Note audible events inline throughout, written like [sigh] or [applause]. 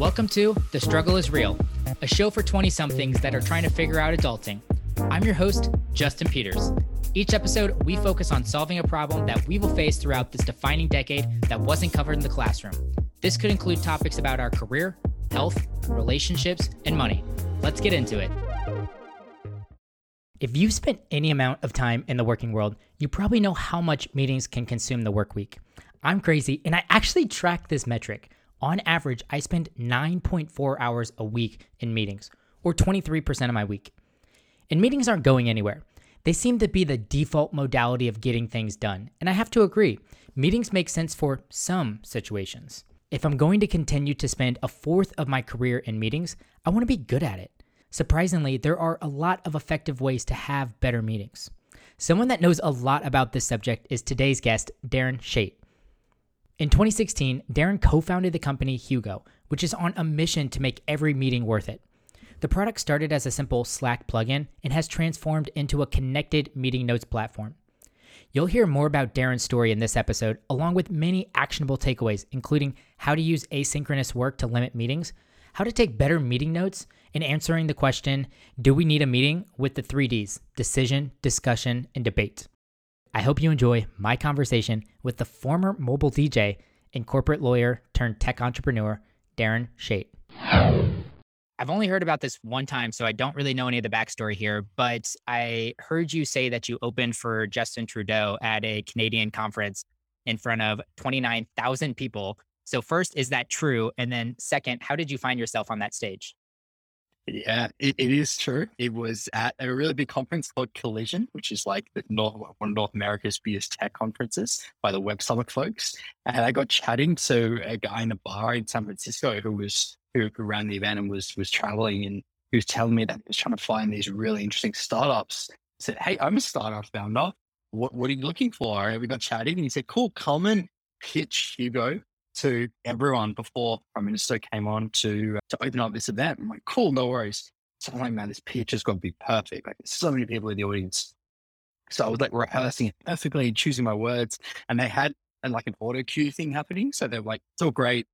Welcome to The Struggle is Real, a show for 20 somethings that are trying to figure out adulting. I'm your host, Justin Peters. Each episode, we focus on solving a problem that we will face throughout this defining decade that wasn't covered in the classroom. This could include topics about our career, health, relationships, and money. Let's get into it. If you've spent any amount of time in the working world, you probably know how much meetings can consume the work week. I'm crazy, and I actually track this metric. On average, I spend 9.4 hours a week in meetings, or 23% of my week. And meetings aren't going anywhere. They seem to be the default modality of getting things done, and I have to agree, meetings make sense for some situations. If I'm going to continue to spend a fourth of my career in meetings, I want to be good at it. Surprisingly, there are a lot of effective ways to have better meetings. Someone that knows a lot about this subject is today's guest, Darren Chait. In 2016, Darren co founded the company Hugo, which is on a mission to make every meeting worth it. The product started as a simple Slack plugin and has transformed into a connected meeting notes platform. You'll hear more about Darren's story in this episode, along with many actionable takeaways, including how to use asynchronous work to limit meetings, how to take better meeting notes, and answering the question Do we need a meeting with the three Ds decision, discussion, and debate? I hope you enjoy my conversation with the former mobile DJ and corporate lawyer turned tech entrepreneur, Darren Chait. I've only heard about this one time, so I don't really know any of the backstory here, but I heard you say that you opened for Justin Trudeau at a Canadian conference in front of 29,000 people. So, first, is that true? And then, second, how did you find yourself on that stage? Yeah, it, it is true. It was at a really big conference called Collision, which is like the North, one of North America's biggest tech conferences by the Web Summit folks. And I got chatting to a guy in a bar in San Francisco who was who, who ran the event and was was traveling and he was telling me that he was trying to find these really interesting startups. I said, Hey, I'm a startup founder. What what are you looking for? And we got chatting and he said, Cool, come and pitch Hugo to everyone before Prime Minister came on to uh, to open up this event. I'm like, cool, no worries. So I'm like, man, this pitch is going to be perfect. Like, there's so many people in the audience. So I was like rehearsing it perfectly, choosing my words, and they had and like an auto cue thing happening. So they're like, it's all great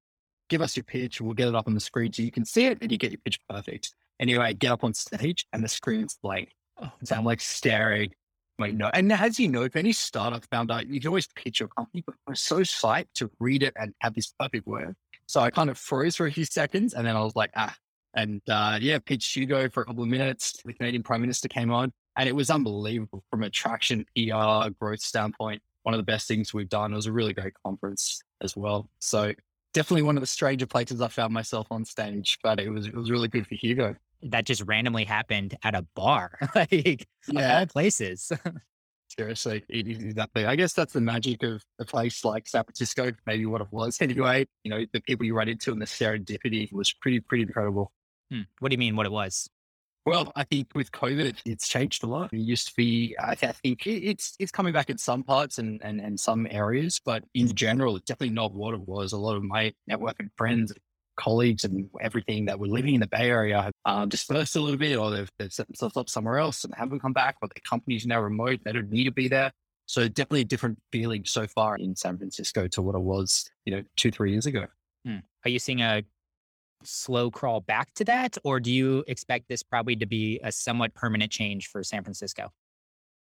give us your pitch. We'll get it up on the screen so you can see it and you get your pitch perfect. Anyway, I get up on stage and the screen's blank. Oh, so I'm like staring. Like, no. And as you know, if any startup found out, you can always pitch your company, but I was so psyched to read it and have this perfect word. So I kind of froze for a few seconds and then I was like, ah. And uh, yeah, pitched Hugo for a couple of minutes. The Canadian Prime Minister came on and it was unbelievable from a traction, PR, growth standpoint. One of the best things we've done. It was a really great conference as well. So definitely one of the stranger places I found myself on stage, but it was it was really good for Hugo. That just randomly happened at a bar, [laughs] like yeah. all places. [laughs] Seriously, exactly. I guess that's the magic of a place like San Francisco. Maybe what it was [laughs] anyway. You know, the people you run into and the serendipity was pretty pretty incredible. Hmm. What do you mean? What it was? Well, I think with COVID, it's changed a lot. It used to be, I think it's it's coming back in some parts and, and, and some areas, but in general, it's definitely not what it was. A lot of my networking friends, colleagues, and everything that were living in the Bay Area have um, dispersed a little bit, or they've, they've set themselves up somewhere else and haven't come back, or their companies now remote. They don't need to be there. So definitely a different feeling so far in San Francisco to what it was, you know, two, three years ago. Hmm. Are you seeing a slow crawl back to that? Or do you expect this probably to be a somewhat permanent change for San Francisco?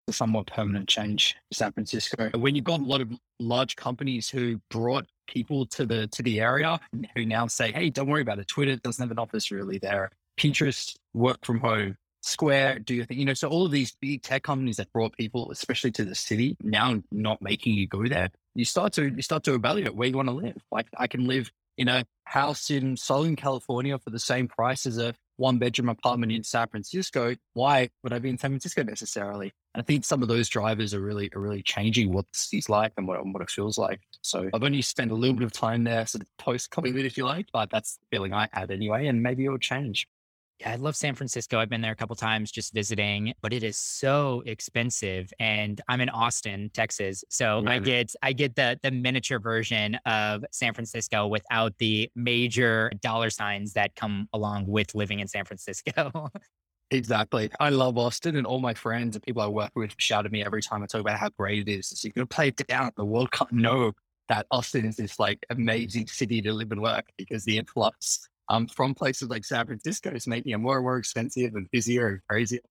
Somewhat permanent change San Francisco. When you've got a lot of large companies who brought people to the to the area who now say, hey, don't worry about it. Twitter doesn't have an office really there. Pinterest, work from home. Square, do you think, you know, so all of these big tech companies that brought people, especially to the city, now not making you go there, you start to you start to evaluate where you want to live. Like I can live in a house in Southern California for the same price as a one bedroom apartment in San Francisco, why would I be in San Francisco necessarily? I think some of those drivers are really are really changing what the city's like and what, what it feels like. So I've only spent a little bit of time there, sort of post COVID, if you like, but that's the feeling I had anyway, and maybe it will change. Yeah, I love San Francisco. I've been there a couple times just visiting, but it is so expensive. And I'm in Austin, Texas, so I get I get the the miniature version of San Francisco without the major dollar signs that come along with living in San Francisco. [laughs] Exactly. I love Austin and all my friends and people I work with shout at me every time I talk about how great it is. So you're going to play it down. The world can't know that Austin is this like amazing city to live and work because the influx um, from places like San Francisco is making it more and more expensive and busier and crazier.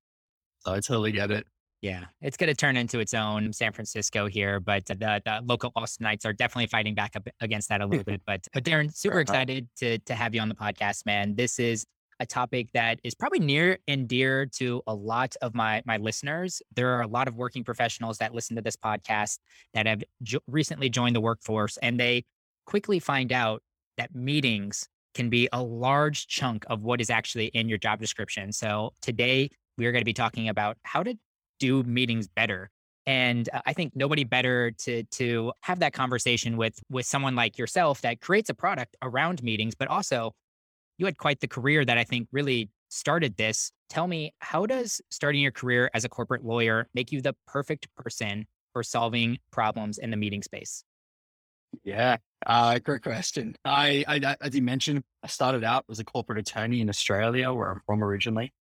So I totally get it. Yeah, it's going to turn into its own San Francisco here, but the, the local Austinites are definitely fighting back against that a little [laughs] bit. But but Darren, super excited to to have you on the podcast, man. This is a topic that is probably near and dear to a lot of my my listeners. There are a lot of working professionals that listen to this podcast that have jo- recently joined the workforce, and they quickly find out that meetings can be a large chunk of what is actually in your job description. So today we are going to be talking about how to do meetings better. And uh, I think nobody better to to have that conversation with with someone like yourself that creates a product around meetings, but also you had quite the career that I think really started this. Tell me, how does starting your career as a corporate lawyer make you the perfect person for solving problems in the meeting space? Yeah, uh, great question. I, I, as you mentioned, I started out as a corporate attorney in Australia, where I'm from originally.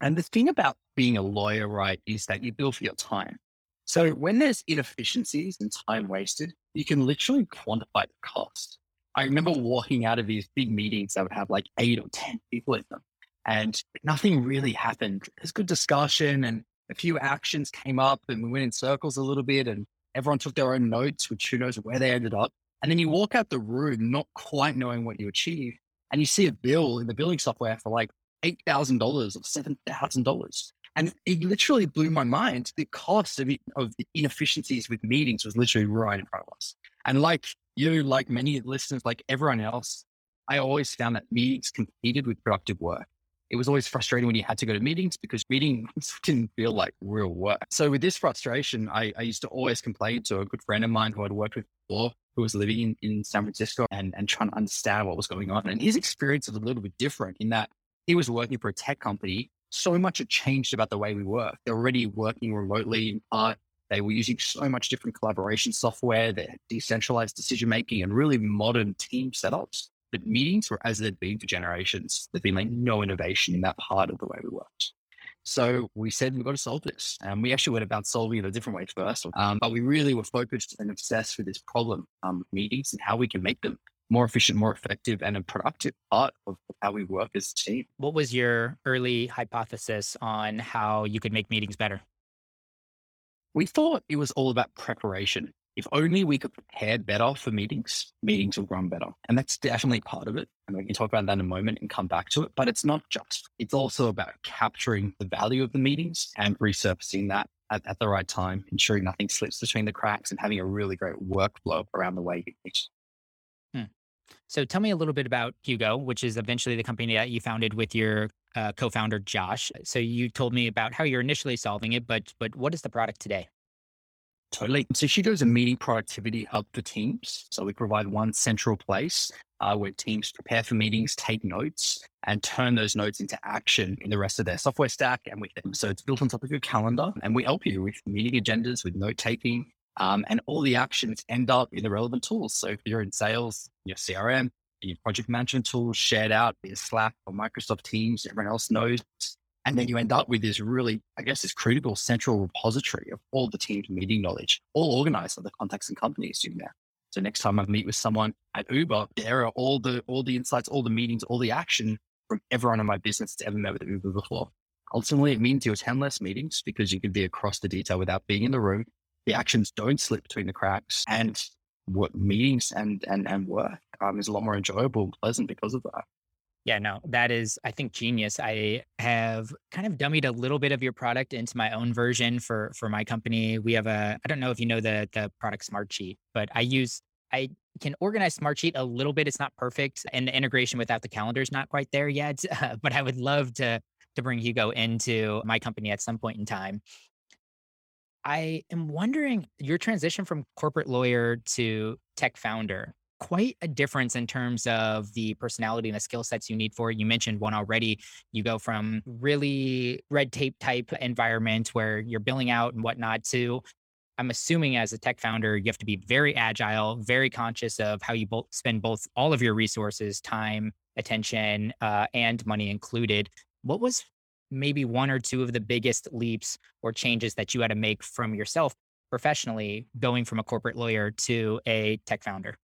And the thing about being a lawyer, right, is that you bill for your time. So when there's inefficiencies and time wasted, you can literally quantify the cost. I remember walking out of these big meetings that would have like eight or 10 people in them and nothing really happened. There's good discussion and a few actions came up and we went in circles a little bit and everyone took their own notes, which who knows where they ended up. And then you walk out the room not quite knowing what you achieved and you see a bill in the billing software for like $8,000 or $7,000. And it literally blew my mind. The cost of, it, of the inefficiencies with meetings was literally right in front of us. And like you, like many listeners, like everyone else, I always found that meetings competed with productive work. It was always frustrating when you had to go to meetings because meetings [laughs] didn't feel like real work. So with this frustration, I, I used to always complain to a good friend of mine who I'd worked with before, who was living in, in San Francisco and, and trying to understand what was going on. And his experience was a little bit different in that he was working for a tech company. So much had changed about the way we work. They're already working remotely in part. They were using so much different collaboration software, had decentralized decision making and really modern team setups. But meetings were as they'd been for generations. There'd been like no innovation in that part of the way we worked. So we said we've got to solve this. And we actually went about solving it a different way first. Um, but we really were focused and obsessed with this problem, um, meetings and how we can make them more efficient, more effective, and a productive part of how we work as a team. What was your early hypothesis on how you could make meetings better? We thought it was all about preparation. If only we could prepare better for meetings, meetings will run better. And that's definitely part of it. And we can talk about that in a moment and come back to it. But it's not just, it's also about capturing the value of the meetings and resurfacing that at, at the right time, ensuring nothing slips between the cracks and having a really great workflow around the way you meet. Hmm. So tell me a little bit about Hugo, which is eventually the company that you founded with your uh, co-founder Josh. So you told me about how you're initially solving it, but but what is the product today? Totally. So Hugo is a meeting productivity hub for teams. So we provide one central place uh, where teams prepare for meetings, take notes, and turn those notes into action in the rest of their software stack and with them. So it's built on top of your calendar, and we help you with meeting agendas, with note taking, um, and all the actions end up in the relevant tools. So if you're in sales, your CRM, your project management tools shared out via Slack or Microsoft Teams, everyone else knows. And then you end up with this really, I guess, this critical central repository of all the team's meeting knowledge, all organized the contacts and companies in there. So next time I meet with someone at Uber, there are all the all the insights, all the meetings, all the action from everyone in my business that's ever met with Uber before. Ultimately, it means you attend less meetings because you can be across the detail without being in the room the actions don't slip between the cracks and what meetings and and and work um, is a lot more enjoyable and pleasant because of that. Yeah, no, that is, I think, genius. I have kind of dummied a little bit of your product into my own version for for my company. We have a, I don't know if you know the the product Smartsheet, but I use I can organize Smartsheet a little bit. It's not perfect, and the integration without the calendar is not quite there yet. [laughs] but I would love to to bring Hugo into my company at some point in time. I am wondering your transition from corporate lawyer to tech founder, quite a difference in terms of the personality and the skill sets you need for it. You mentioned one already. You go from really red tape type environment where you're billing out and whatnot to I'm assuming as a tech founder, you have to be very agile, very conscious of how you both spend both all of your resources, time, attention, uh, and money included. What was maybe one or two of the biggest leaps or changes that you had to make from yourself professionally going from a corporate lawyer to a tech founder?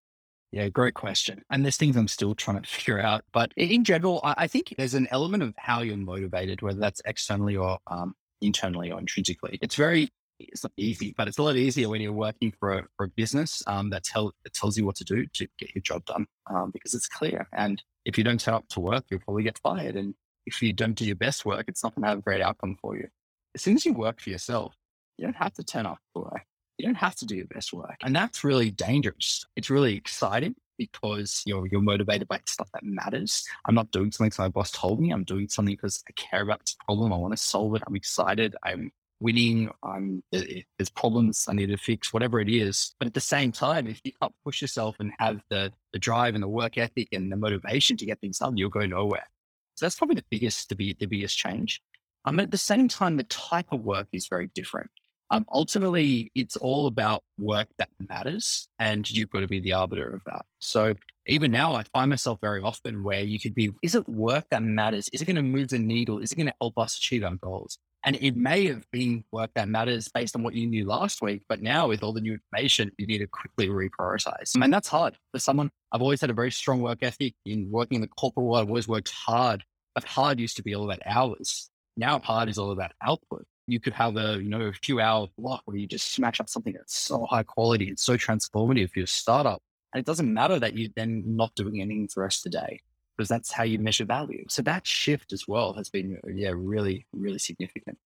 Yeah, great question. And there's things I'm still trying to [laughs] figure out. But in general, I think there's an element of how you're motivated, whether that's externally or um, internally or intrinsically. It's very it's not easy, but it's a lot easier when you're working for a, for a business um, that, tell, that tells you what to do to get your job done um, because it's clear. And if you don't turn up to work, you'll probably get fired. And if you don't do your best work, it's not going to have a great outcome for you. As soon as you work for yourself, you don't have to turn up for work. You don't have to do your best work. And that's really dangerous. It's really exciting because you're, you're motivated by stuff that matters. I'm not doing something because my boss told me. I'm doing something because I care about this problem. I want to solve it. I'm excited. I'm winning. I'm, there's problems I need to fix, whatever it is. But at the same time, if you can't push yourself and have the, the drive and the work ethic and the motivation to get things done, you'll go nowhere. So that's probably the biggest, the, the biggest change. Um, at the same time, the type of work is very different. Um, ultimately, it's all about work that matters, and you've got to be the arbiter of that. So even now, I find myself very often where you could be: is it work that matters? Is it going to move the needle? Is it going to help us achieve our goals? And it may have been work that matters based on what you knew last week, but now with all the new information, you need to quickly reprioritize. And that's hard for someone. I've always had a very strong work ethic in working in the corporate world. I've always worked hard, but hard used to be all about hours. Now hard is all about output you could have a you know a few hour block where you just smash up something that's so high quality and so transformative for your startup and it doesn't matter that you're then not doing anything for the rest of the day because that's how you measure value. So that shift as well has been yeah really really significant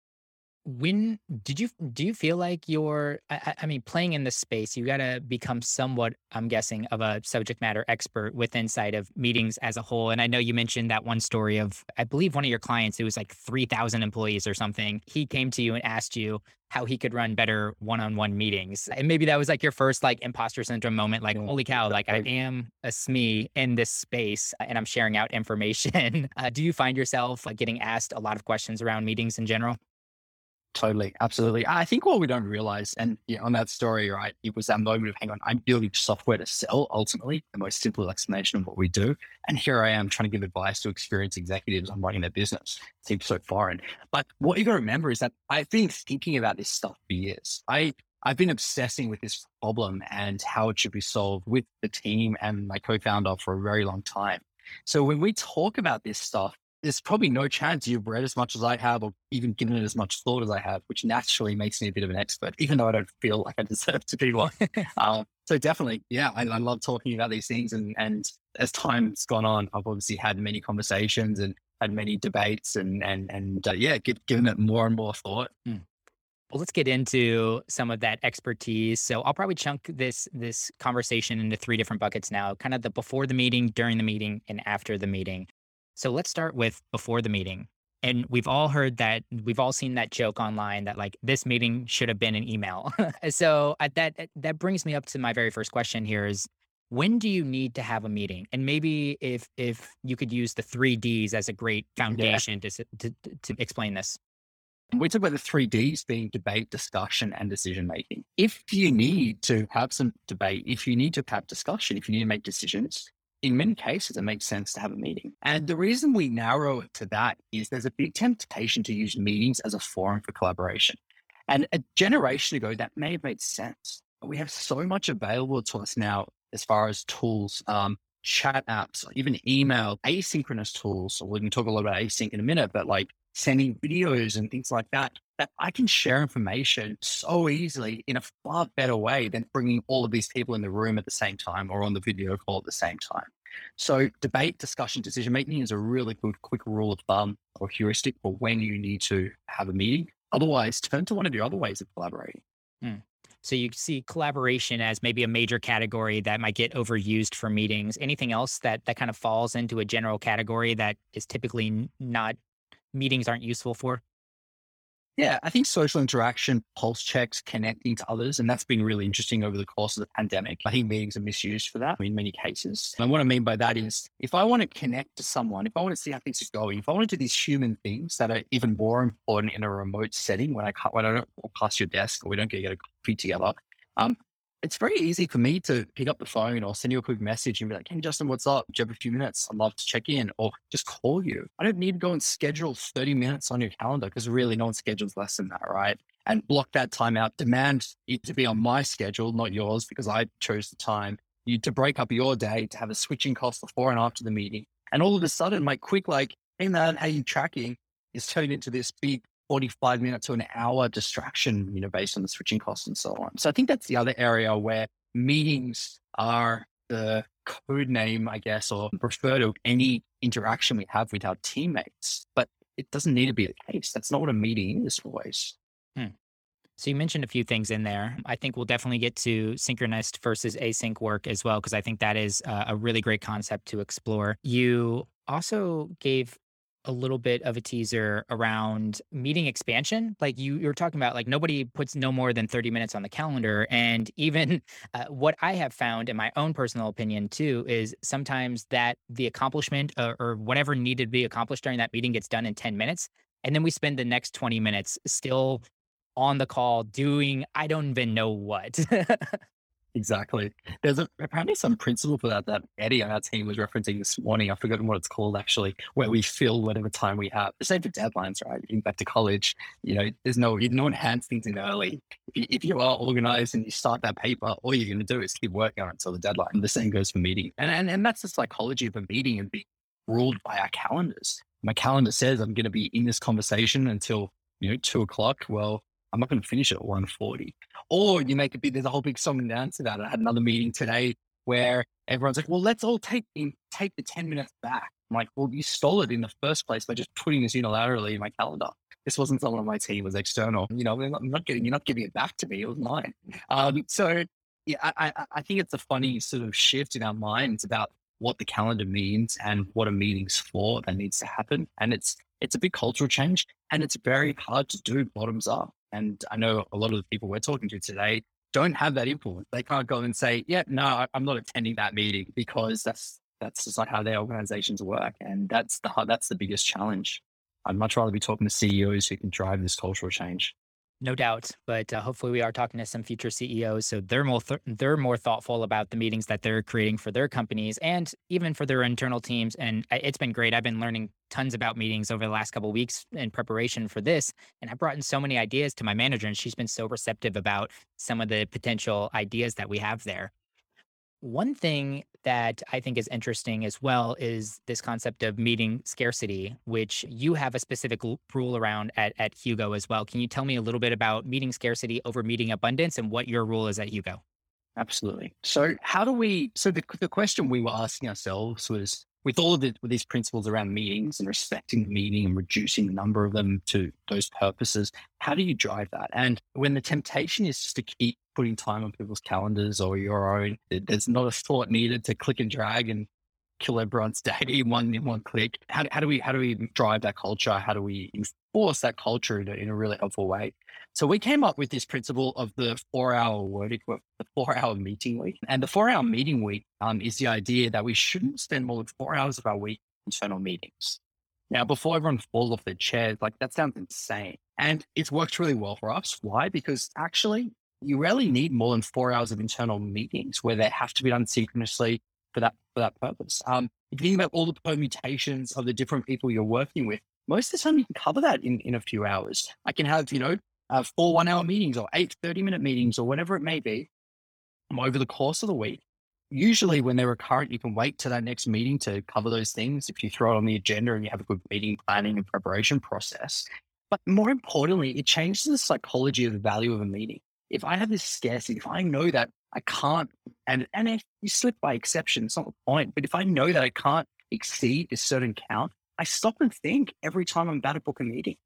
when did you do you feel like you're I, I, mean playing in this space you got to become somewhat i'm guessing of a subject matter expert with inside of meetings as a whole and i know you mentioned that one story of i believe one of your clients it was like 3000 employees or something. He came to you and asked you how he could run better one-on-one meetings and maybe that was like your first like imposter syndrome moment like holy cow like i am a sme in this space and i'm sharing out information. [laughs] Uh, do you find yourself like getting asked a lot of questions around meetings in general Totally. Absolutely. I think what we don't realize, and yeah, on that story, right, it was that moment of, hang on, I'm building software to sell ultimately, the most simple explanation of what we do. And here I am trying to give advice to experienced executives on running their business. It seems so foreign. But what you got to remember is that I've been thinking about this stuff for years. I, I've been obsessing with this problem and how it should be solved with the team and my co-founder for a very long time. So when we talk about this stuff, there's probably no chance you've read as much as I have or even given it as much thought as I have, which naturally makes me a bit of an expert, even though I don't feel like I deserve to be one. [laughs] um, so definitely, yeah, I, I, love talking about these things. And, and as time's gone on, I've obviously had many conversations and had many debates and, and, and uh, yeah, give, given it more and more thought. Mm. Well, let's get into some of that expertise. So I'll probably chunk this this conversation into three different buckets now, kind of the before the meeting, during the meeting, and after the meeting. So let's start with before the meeting. And we've all heard that, we've all seen that joke online that like this meeting should have been an email. [laughs] so that that brings me up to my very first question here is when do you need to have a meeting? And maybe if if you could use the three Ds as a great foundation yeah. to, to to explain this. We talk about the three Ds being debate, discussion, and decision making. If you need to have some debate, if you need to have discussion, if you need to make decisions, in many cases, it makes sense to have a meeting. And the reason we narrow it to that is there's a big temptation to use meetings as a forum for collaboration. And a generation ago, that may have made sense. But we have so much available to us now as far as tools, um, chat apps, even email, asynchronous tools. So we can talk a lot about async in a minute, but like sending videos and things like that, that I can share information so easily in a far better way than bringing all of these people in the room at the same time or on the video call at the same time. So debate, discussion, decision making is a really good quick rule of thumb or heuristic for when you need to have a meeting. Otherwise, turn to one of the other ways of collaborating. Hmm. So you see collaboration as maybe a major category that might get overused for meetings. Anything else that that kind of falls into a general category that is typically not meetings aren't useful for? Yeah, I think social interaction, pulse checks, connecting to others, and that's been really interesting over the course of the pandemic. I think meetings are misused for that in many cases. And what I mean by that is if I want to connect to someone, if I want to see how things are going, if I want to do these human things that are even more important in a remote setting when I can't, when I don't walk past your desk or we don't get, get a coffee together, um, it's very easy for me to pick up the phone or send you a quick message and be like, hey, Justin, what's up? Do you have a few minutes? I'd love to check in or just call you. I don't need to go and schedule 30 minutes on your calendar because really no one schedules less than that, right? And block that time out. Demand it to be on my schedule, not yours, because I chose the time. you to break up your day to have a switching cost before and after the meeting. And all of a sudden, my quick like, hey man, how you tracking is turned into this big 45 minute to an hour distraction, you know, based on the switching costs and so on. So I think that's the other area where meetings are the code name, I guess, or refer to any interaction we have with our teammates. But it doesn't need to be the case. That's not what a meeting is always. Hmm. So you mentioned a few things in there. I think we'll definitely get to synchronous versus async work as well, because I think that is a really great concept to explore. You also gave a little bit of a teaser around meeting expansion. Like you, you were talking about, like nobody puts no more than 30 minutes on the calendar. And even [laughs] uh, what I have found, in my own personal opinion, too, is sometimes that the accomplishment uh, or whatever needed to be accomplished during that meeting gets done in 10 minutes. And then we spend the next 20 minutes still on the call doing, I don't even know what. [laughs] Exactly. There's a, apparently some principle for that that Eddie on our team was referencing this morning. I've forgotten what it's called actually, where we fill whatever time we have. The same for deadlines, right? Even back to college, you know, there's no you don't hand things in early. If you, if you are organized and you start that paper, all you're going to do is keep working on it until the deadline. And the same goes for meeting, and, and and that's the psychology of a meeting and being ruled by our calendars. My calendar says I'm going to be in this conversation until you know two o'clock. Well, I'm not going to finish at 140. Or you make a bit, there's a whole big song and dance about it. I had another meeting today where everyone's like, well, let's all take take the 10 minutes back. I'm like, well, you stole it in the first place by just putting this unilaterally in my calendar. This wasn't someone on my team, was external. You know, I'm not getting, you're not giving it back to me. It was mine. Um, so yeah, I, I, I think it's a funny sort of shift in our minds about what the calendar means and what a meeting's for that needs to happen. And it's, it's a big cultural change and it's very hard to do bottoms up. And I know a lot of the people we're talking to today don't have that influence. They can't go and say, yeah, no, I'm not attending that meeting because that's, that's just not how their organizations work. And that's the, that's the biggest challenge. I'd much rather be talking to CEOs who can drive this cultural change. No doubt, but uh, hopefully we are talking to some future CEOs, so they're more th- they're more thoughtful about the meetings that they're creating for their companies and even for their internal teams. And it's been great. I've been learning tons about meetings over the last couple weeks in preparation for this, and I brought in so many ideas to my manager, and she's been so receptive about some of the potential ideas that we have there. One thing that I think is interesting as well is this concept of meeting scarcity, which you have a specific rule around at, at Hugo as well. Can you tell me a little bit about meeting scarcity over meeting abundance and what your rule is at Hugo? Absolutely. So, how do we? So, the, the question we were asking ourselves was with all of the, with these principles around meetings and respecting the meeting and reducing the number of them to those purposes, how do you drive that? And when the temptation is just to keep putting time on people's calendars or your own. There's not a thought needed to click and drag and kill everyone's [laughs] day in one in one click. How, how do we how do we drive that culture? How do we enforce that culture in a, in a really helpful way? So we came up with this principle of the four hour work, the four hour meeting week, and the four hour meeting week um, is the idea that we shouldn't spend more than four hours of our week in internal meetings. Now, before everyone falls off their chairs, like that sounds insane. And it's worked really well for us. Why? Because actually, you rarely need more than four hours of internal meetings where they have to be done synchronously for that for that purpose. Um, if you think about all the permutations of the different people you're working with, most of the time you can cover that in, in a few hours. I can have, you know, uh, four one hour meetings or eight 30 minute meetings or whatever it may be over the course of the week. Usually when they're recurrent, you can wait to that next meeting to cover those things. If you throw it on the agenda and you have a good meeting planning and preparation process. But more importantly, it changes the psychology of the value of a meeting if I have this scarcity, if I know that I can't, and and if you slip by exception, it's not the point. But if I know that I can't exceed a certain count, I stop and think every time I'm about to book a meeting.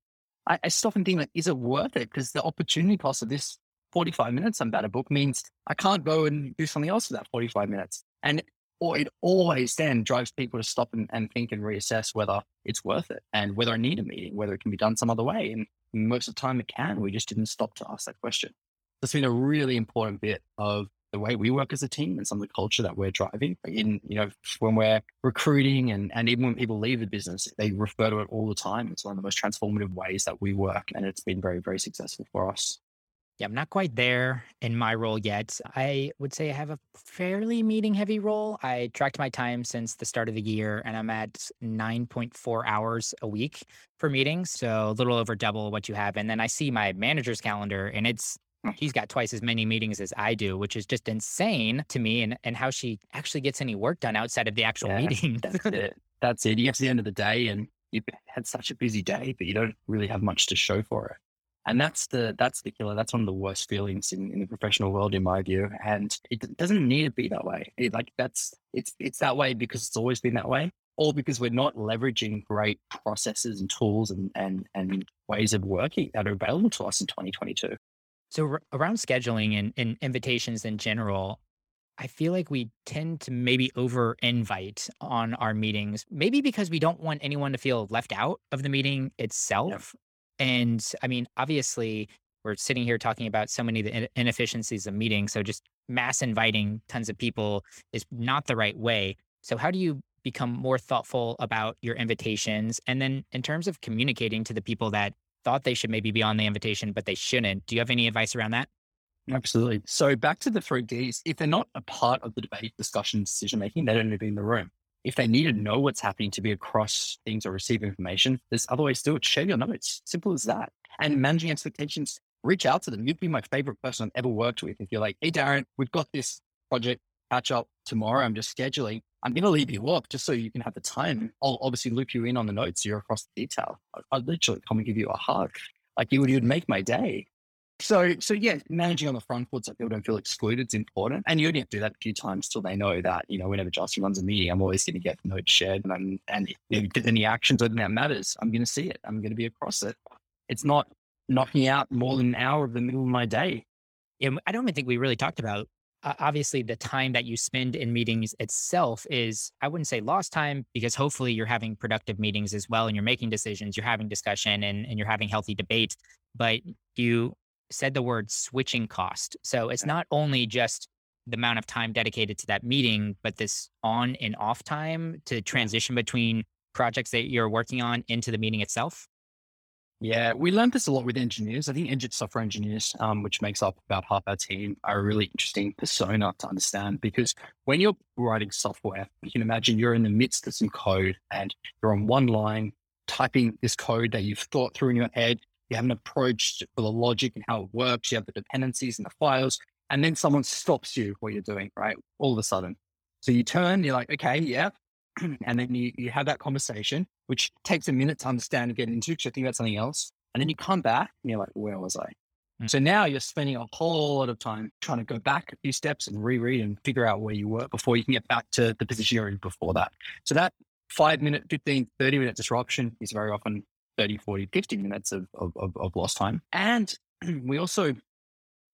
I, I stop and think like, is it worth it? Because the opportunity cost of this 45 minutes I'm about to book means I can't go and do something else for that 45 minutes. And or it always then drives people to stop and, and think and reassess whether it's worth it and whether I need a meeting, whether it can be done some other way. And most of the time it can. We just didn't stop to ask that question that's been a really important bit of the way we work as a team and some of the culture that we're driving in, you know, when we're recruiting and, and even when people leave the business, they refer to it all the time. It's one of the most transformative ways that we work. And it's been very, very successful for us. Yeah, I'm not quite there in my role yet. I would say I have a fairly meeting heavy role. I tracked my time since the start of the year and I'm at 9.4 hours a week for meetings. So a little over double what you have. And then I see my manager's calendar and it's Mm. She's got twice as many meetings as I do, which is just insane to me and, and how she actually gets any work done outside of the actual Yeah, meeting. That's [laughs] it. That's it. You get to the end of the day and you've had such a busy day, but you don't really have much to show for it. And that's the that's the killer. That's one of the worst feelings in, in the professional world, in my view. And it doesn't need to be that way. It, like that's it's it's that way because it's always been that way, or because we're not leveraging great processes and tools and and and ways of working that are available to us in 2022. So ar- around scheduling and, and invitations in general, I feel like we tend to maybe over invite on our meetings, maybe because we don't want anyone to feel left out of the meeting itself. And I mean, obviously, we're sitting here talking about so many of the in- inefficiencies of meetings. So just mass inviting tons of people is not the right way. So, how do you become more thoughtful about your invitations? And then, in terms of communicating to the people that thought they should maybe be on the invitation, but they shouldn't, do you have any advice around that? Absolutely. So back to the three Ds. If they're not a part of the debate, discussion, decision making, they don't need to be in the room. If they need to know what's happening to be across things or receive information, there's other ways to do it. Share your notes. Simple as that. And managing expectations, reach out to them. You'd be my favorite person I've ever worked with. If you're like, hey, Darren, we've got this project catch up tomorrow. I'm just scheduling. I'm going to leave you up just so you can have the time. I'll obviously loop you in on the notes. You're across the detail. I- I'd literally come and give you a hug. Like you would, you'd make my day. So, so yeah, managing on the front foot so people don't feel excluded is important. And you only have to do that a few times till they know that, you know, whenever Justin runs a meeting, I'm always going to get notes shared. And, and if there's any actions or that matters, I'm going to see it. I'm going to be across it. It's not knocking out more than an hour of the middle of my day. Yeah, I don't even think we really talked about. Uh, obviously, the time that you spend in meetings itself is, I wouldn't say lost time because hopefully you're having productive meetings as well and you're making decisions, you're having discussion and, and you're having healthy debate. But you said the word switching cost. So it's not only just the amount of time dedicated to that meeting, but this on and off time to transition between projects that you're working on into the meeting itself. Yeah, we learned this a lot with engineers. I think engine software engineers, um, which makes up about half our team, are a really interesting persona to understand because when you're writing software, you can imagine you're in the midst of some code and you're on one line typing this code that you've thought through in your head. You have an approach for the logic and how it works. You have the dependencies and the files, and then someone stops you what you're doing, right? All of a sudden. So you turn, you're like, okay, yeah. [clears throat] and then you, you have that conversation, which takes a minute to understand and get into because you think about something else. And then you come back and you're like, where was I? Mm. So now you're spending a whole lot of time trying to go back a few steps and reread and figure out where you were before you can get back to the position you're in before that. So that five minute, 15, 30 minute disruption is very often 30, 40, 50 minutes of, of, of, of lost time. And [clears throat] we also,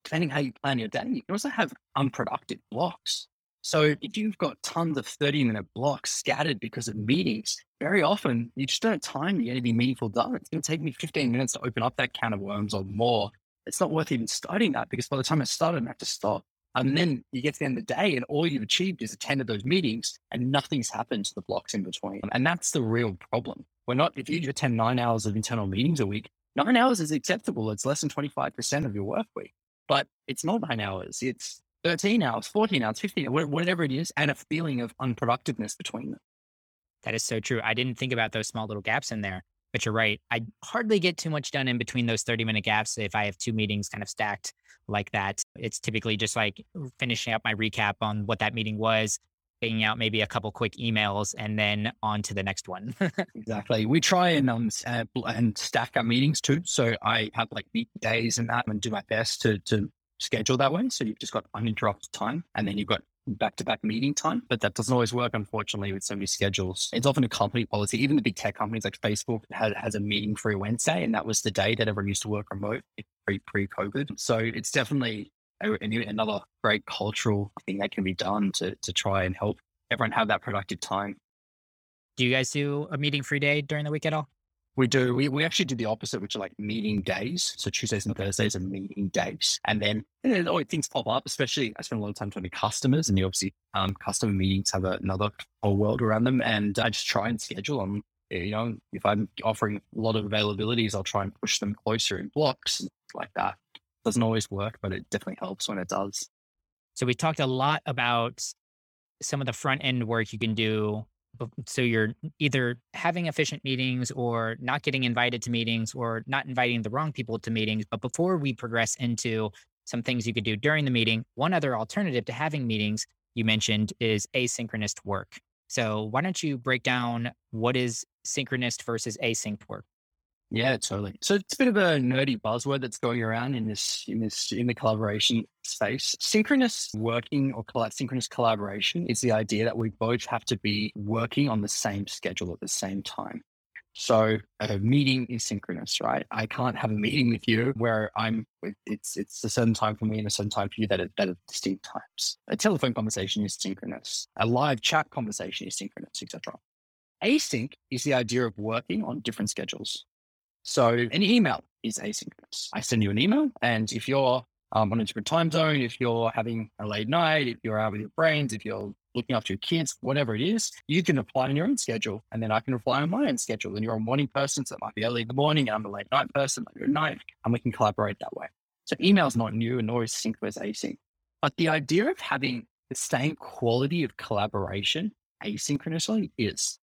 depending how you plan your day, you can also have unproductive blocks. So if you've got tons of 30 minute blocks scattered because of meetings, very often you just don't time to get anything meaningful done. It's going to take me 15 minutes to open up that can of worms or more. It's not worth even starting that because by the time I start, I have to stop. And then you get to the end of the day and all you've achieved is attended those meetings and nothing's happened to the blocks in between. And that's the real problem. We're not, if you attend nine hours of internal meetings a week, nine hours is acceptable. It's less than 25% of your work week, but it's not nine hours. It's 13 hours, 14 hours, 15, wha- whatever it is, and a feeling of unproductiveness between them. That is so true. I didn't think about those small little gaps in there, but you're right. I hardly get too much done in between those 30 minute gaps. If I have two meetings kind of stacked like that, it's typically just like finishing up my recap on what that meeting was, picking out maybe a couple quick emails, and then on to the next one. [laughs] Exactly. We try and um uh, and stack our meetings too. So I have like meet days and that, and do my best to to schedule that way. So you've just got uninterrupted time, and then you've got back to back meeting time. But that doesn't always work, unfortunately, with so many schedules. It's often a company policy. Even the big tech companies like Facebook has, has a meeting free Wednesday, and that was the day that everyone used to work remote pre pre COVID. So it's definitely another great cultural thing that can be done to to try and help everyone have that productive time. do you guys do a meeting free day during the week at all? We do. We, we actually do the opposite, which are like meeting days. So Tuesdays and Thursdays are meeting days. And then and then always things pop up, especially I spend a lot of time talking to customers and you obviously um, customer meetings have another whole world around them. And I just try and schedule them. You know, if I'm offering a lot of availabilities, I'll try and push them closer in blocks and like that. Doesn't always work, but it definitely helps when it does. So we talked a lot about some of the front end work you can do. So you're either having efficient meetings or not getting invited to meetings or not inviting the wrong people to meetings. But before we progress into some things you could do during the meeting. One other alternative to having meetings you mentioned is asynchronous work. So why don't you break down what is synchronous versus async work? Yeah, totally. So it's a bit of a nerdy buzzword that's going around in this in this in the collaboration space. Synchronous working or coll- synchronous collaboration is the idea that we both have to be working on the same schedule at the same time. So a meeting is synchronous, right? I can't have a meeting with you where I'm it's it's a certain time for me and a certain time for you that are, that are distinct times. A telephone conversation is synchronous. A live chat conversation is synchronous, etc. Async is the idea of working on different schedules. So an email is asynchronous. I send you an email, and if you're um, on a different time zone, if you're having a late night, if you're out with your friends, if you're looking after your kids, whatever it is, you can apply on your own schedule. And then I can apply on my own schedule. And you're a morning person, so it might be early in the morning. And I'm a late night person, like at night, and we can collaborate that way. So email is not new and nor is sync as async. But the idea of having the same quality of collaboration asynchronously is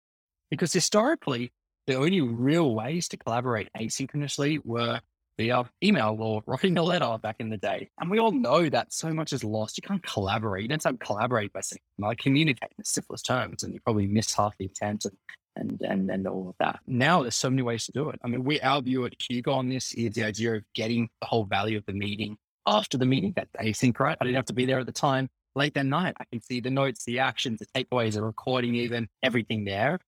because historically, the only real ways to collaborate asynchronously were via email or writing a letter back in the day. And we all know that so much is lost. You can't collaborate. You don't collaborate by saying, like, communicate in the simplest terms, and you probably miss half the intent and, and, and, and all of that. Now there's so many ways to do it. I mean, we, our view at Hugo on this is the idea of getting the whole value of the meeting after the meeting that async, right? I didn't have to be there at the time. Late that night, I can see the notes, the actions, the takeaways, the recording, even everything there.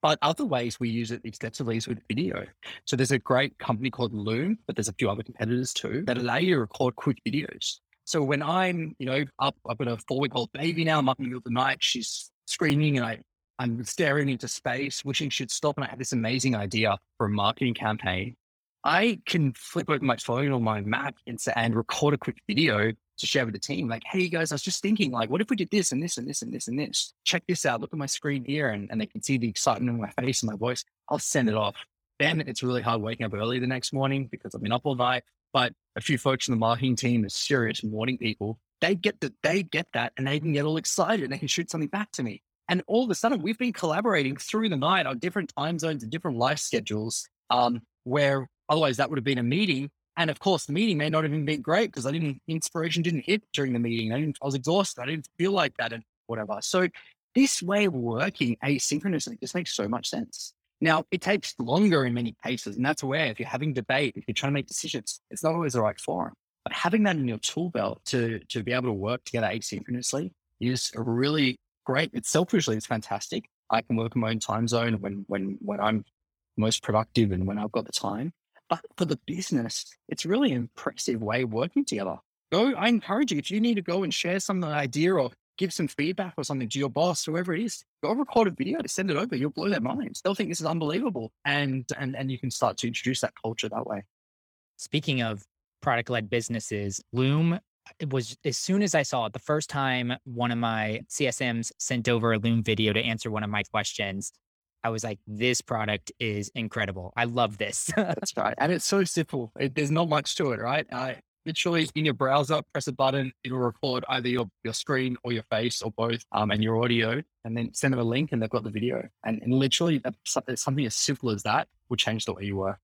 But other ways we use it extensively is with video. So there's a great company called Loom, but there's a few other competitors too that allow you to record quick videos. So when I'm, you know, up, I've got a four week old baby now, I'm up in the middle of the night, she's screaming and I, I'm staring into space, wishing she'd stop. And I have this amazing idea for a marketing campaign. I can flip open my phone or my Mac and, and record a quick video to share with the team. Like, hey, guys, I was just thinking, like, what if we did this and this and this and this and this? Check this out. Look at my screen here. And, and they can see the excitement in my face and my voice. I'll send it off. Then it's really hard waking up early the next morning because I've been up all night. But a few folks in the marketing team are serious morning people. They get that, they get that and they can get all excited and they can shoot something back to me. And all of a sudden, we've been collaborating through the night on different time zones and different life schedules, um, where otherwise that would have been a meeting and of course, the meeting may not have even been great because I didn't, inspiration didn't hit during the meeting. I, I was exhausted. I didn't feel like that and whatever. So this way of working asynchronously just makes so much sense. Now, it takes longer in many cases, and that's where if you're having debate, if you're trying to make decisions, it's not always the right forum. But having that in your tool belt to, to be able to work together asynchronously is really great. It's selfishly, it's fantastic. I can work in my own time zone when, when, when I'm most productive and when I've got the time. But for the business, it's really impressive way of working together. Go, I encourage you, if you need to go and share some idea or give some feedback or something to your boss, whoever it is, go record a video to send it over. You'll blow their minds. They'll think this is unbelievable. And and and you can start to introduce that culture that way. Speaking of product led businesses, Loom it was as soon as I saw it, the first time one of my CSMs sent over a Loom video to answer one of my questions, I was like, this product is incredible. I love this. [laughs] That's right. And it's so simple. It, there's not much to it, right? Uh, literally in your browser, press a button, it'll record either your, your screen or your face or both um, and your audio, and then send them a link and they've got the video. And, and literally, something as simple as that will change the way you work.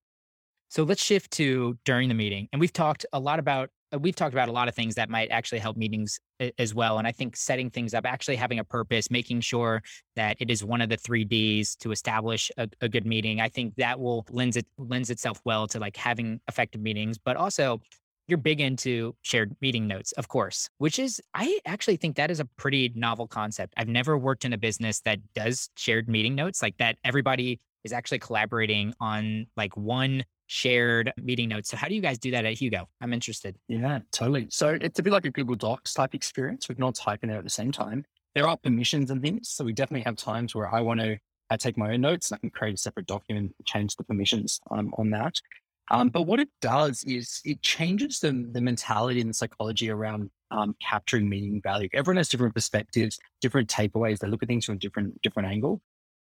So let's shift to during the meeting. And we've talked a lot about Uh, we've talked about a lot of things that might actually help meetings as well. And I think setting things up, actually having a purpose, making sure that it is one of the three Ds to establish a, a good meeting. I think that will lends it lends itself well to like having effective meetings, but also you're big into shared meeting notes, of course, which is, I actually think that is a pretty novel concept. I've never worked in a business that does shared meeting notes like that. Everybody is actually collaborating on like one shared meeting notes. So how do you guys do that at Hugo? I'm interested. Yeah, totally. So it's a bit like a Google Docs type experience. All type in there at the same time. There are permissions and things. So we definitely have times where I want to I take my own notes and I can create a separate document, change the permissions um, on that. Um, but what it does is it changes the, the mentality and the psychology around um, capturing meaning value. Everyone has different perspectives, different takeaways. They look at things from a different different angle.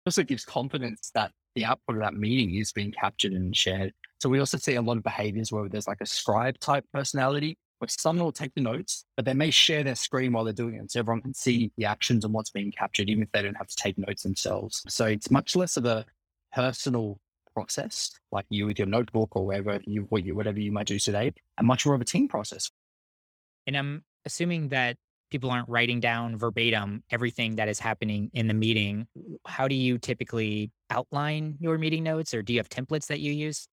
It also gives confidence that the output of that meeting is being captured and shared. So we also see a lot of behaviors where there's like a scribe type personality where someone will take the notes, but they may share their screen while they're doing it. So everyone can see the actions and what's being captured, even if they don't have to take notes themselves. So it's much less of a personal process, like you with your notebook or whatever you, whatever you might do today, and much more of a team process And I'm assuming that people aren't writing down verbatim everything that is happening in the meeting. How do you typically outline your meeting notes or do you have templates that you use?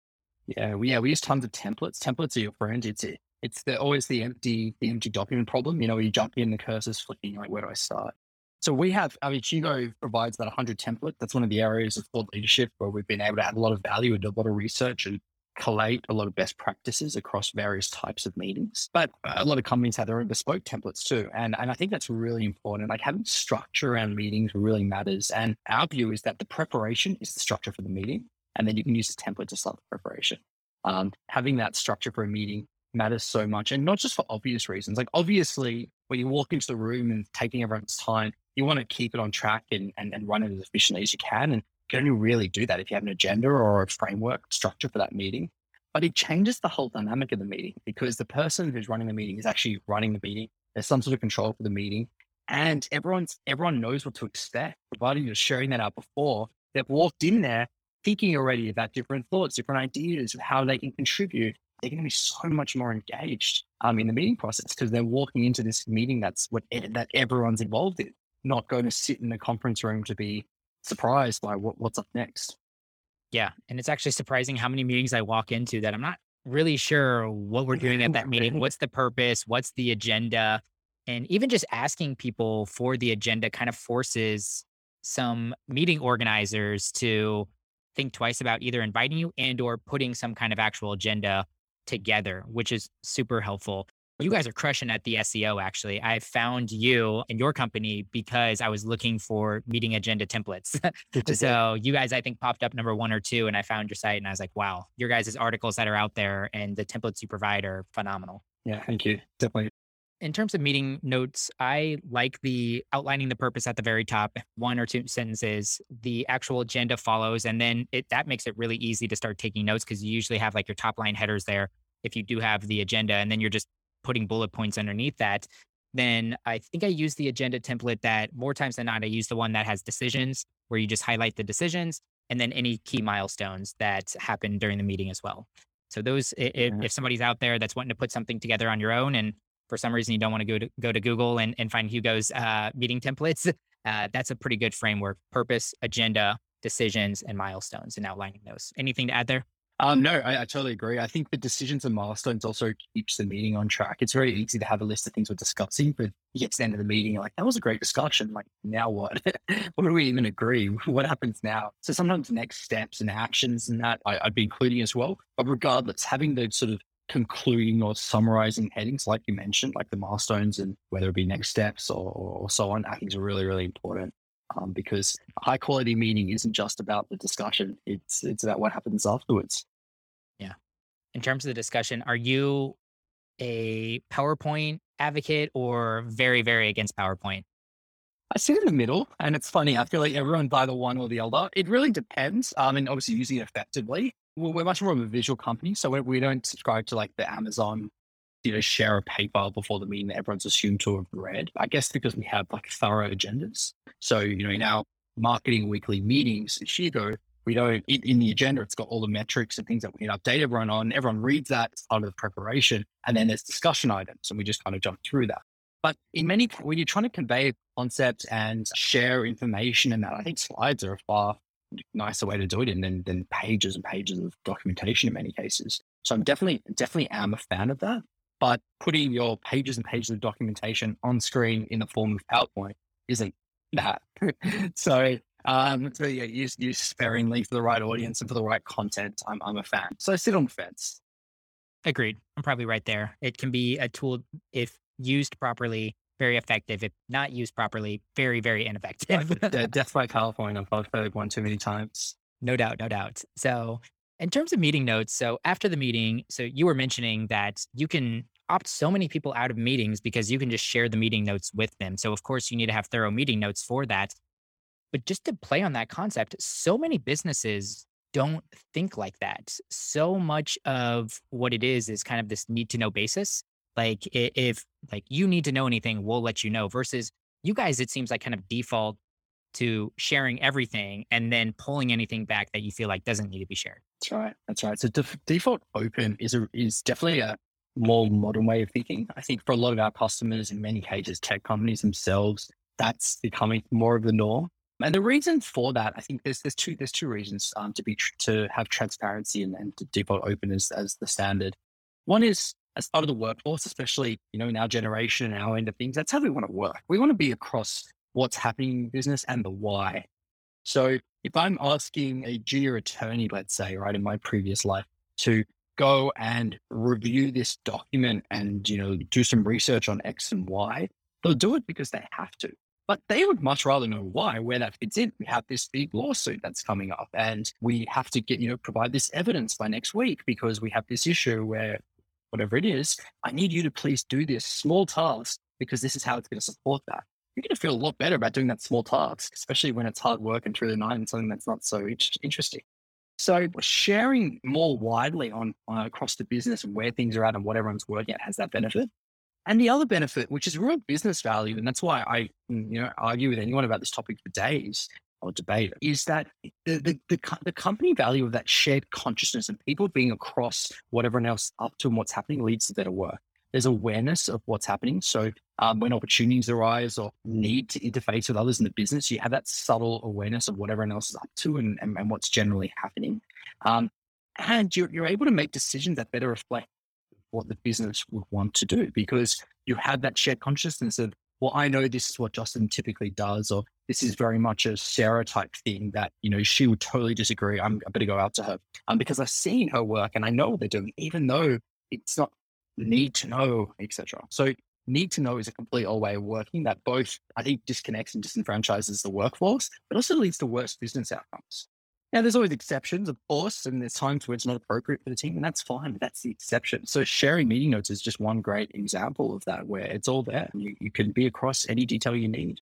Yeah, we, yeah, we use tons of templates. Templates are your friend. It's it's the, always the empty the empty document problem. You know, you jump in, the cursor's flicking. Like, where do I start? So we have, I mean, Hugo provides that 100 template. That's one of the areas of thought leadership where we've been able to add a lot of value and do a lot of research and collate a lot of best practices across various types of meetings. But a lot of companies have their own bespoke templates too. And, and I think that's really important. Like having structure around meetings really matters. And our view is that the preparation is the structure for the meeting. And then you can use the template to start the preparation. Um, having that structure for a meeting matters so much. And not just for obvious reasons. Like obviously, when you walk into the room and taking everyone's time, you want to keep it on track and, and, and run it as efficiently as you can. And can only really do that if you have an agenda or a framework structure for that meeting. But it changes the whole dynamic of the meeting because the person who's running the meeting is actually running the meeting. There's some sort of control for the meeting. And everyone's everyone knows what to expect, provided you're sharing that out before. They've walked in there thinking already about different thoughts, different ideas of how they can contribute. They're going to be so much more engaged um, in the meeting process because they're walking into this meeting that's what that everyone's involved in, not going to sit in a conference room to be surprised by what, what's up next. Yeah. And it's actually surprising how many meetings I walk into that I'm not really sure what we're doing at that meeting. [laughs] What's the purpose? What's the agenda? And even just asking people for the agenda kind of forces some meeting organizers to think twice about either inviting you and or putting some kind of actual agenda together, which is super helpful. You guys are crushing at the SEO, actually. I found you and your company because I was looking for meeting agenda templates. [laughs] [laughs] so you guys, I think, popped up number one or two, and I found your site and I was like, wow, your guys' articles that are out there and the templates you provide are phenomenal. Yeah, thank you. Definitely. In terms of meeting notes, I like the outlining the purpose at the very top, one or two sentences. The actual agenda follows, and then it that makes it really easy to start taking notes because you usually have like your top line headers there if you do have the agenda, and then you're just putting bullet points underneath that, then I think I use the agenda template that more times than not, I use the one that has decisions where you just highlight the decisions and then any key milestones that happen during the meeting as well. So those, if, if somebody's out there that's wanting to put something together on your own and for some reason you don't want to go to go to Google and, and find Hugo's uh, meeting templates, [laughs] uh, that's a pretty good framework. Purpose, agenda, decisions, and milestones, and outlining those. Anything to add there? Um, no, I, I, totally agree. I think the decisions and milestones also keeps the meeting on track. It's very easy to have a list of things we're discussing, but you get to the end of the meeting, like, that was a great discussion. Like, now what? [laughs] what do we even agree? [laughs] What happens now? So sometimes next steps and actions and that I, I'd be including as well. But regardless, having the sort of concluding or summarizing headings, like you mentioned, like the milestones and whether it be next steps or, or so on, I think is really, really important. Um, because high quality meeting isn't just about the discussion; it's it's about what happens afterwards in terms of the discussion, are you a PowerPoint advocate or very, very against PowerPoint? I sit in the middle, and it's funny. I feel like everyone's either one or the other. It really depends. Um, and obviously using it effectively. We're much more of a visual company, so we don't subscribe to like the Amazon, you know, share a paper before the meeting that everyone's assumed to have read. I guess because we have like thorough agendas. So you know, in our marketing weekly meetings at Hugo, we don't in the agenda it's got all the metrics and things that we need to update everyone on everyone reads that It's part of the preparation and then there's discussion items and we just kind of jump through that. But in many when you're trying to convey concepts and share information and that i think slides are a far nicer way to do it and then than pages and pages of documentation in many cases. So i'm definitely definitely am a fan of that but putting your pages and pages of documentation on screen in the form of powerpoint isn't that. [laughs] So um, so yeah, use use sparingly for the right audience and for the right content. I'm I'm a fan. So I sit on the fence. Agreed. I'm probably right there. It can be a tool if used properly, very effective. If not used properly, very very ineffective. Death [laughs] by California. I've probably one too many times. No doubt, no doubt. So in terms of meeting notes, so after the meeting, so you were mentioning that you can opt so many people out of meetings because you can just share the meeting notes with them. So of course you need to have thorough meeting notes for that. But just to play on that concept, so many businesses don't think like that. So much of what it is is kind of this need to know basis. Like if like you need to know anything, we'll let you know. Versus you guys, it seems like kind of default to sharing everything and then pulling anything back that you feel like doesn't need to be shared. That's right. That's right. So def- default open is a, is definitely a more modern way of thinking. I think for a lot of our customers, in many cases, tech companies themselves, that's becoming more of the norm. And the reason for that, I think there's there's two there's two reasons um, to be tr- to have transparency and, and to default open as, as the standard. One is as part of the workforce, especially you know in our generation and our end of things, that's how we want to work. We want to be across what's happening in business and the why. So if I'm asking a junior attorney, let's say, right in my previous life, to go and review this document and you know do some research on X and Y, they'll do it because they have to. But they would much rather know why, where that fits in. We have this big lawsuit that's coming up and we have to get, you know, provide this evidence by next week because we have this issue where whatever it is, I need you to please do this small task because this is how it's going to support that. You're going to feel a lot better about doing that small task, especially when it's hard work and through the night and something that's not so interesting. So sharing more widely on uh, across the business and where things are at and what everyone's working at has that benefit. And the other benefit, which is real business value, and that's why I, mm, you know, argue with anyone about this topic for days or debate, is that the, the, the, the company value of that shared consciousness and people being across what everyone else up to and what's happening leads to better work. There's awareness of what's happening. So um, when opportunities arise or need to interface with others in the business, you have that subtle awareness of what everyone else is up to and, and, and what's generally happening. Um, and you're, you're able to make decisions that better reflect what the business would want to do because you have that shared consciousness of, well, I know this is what Justin typically does, or this is very much a Sarah type thing that, you know, she would totally disagree. I'm, I better go out to her um, because I've seen her work and I know what they're doing, even though it's not need to know, etc. So need to know is a complete old way of working that both I think disconnects and disenfranchises the workforce, but also leads to worse business outcomes. Now, there's always exceptions, of course, and there's times where it's not appropriate for the team, and that's fine, but that's the exception. So sharing meeting notes is just one great example of that, where it's all there. You, you can be across any detail you need.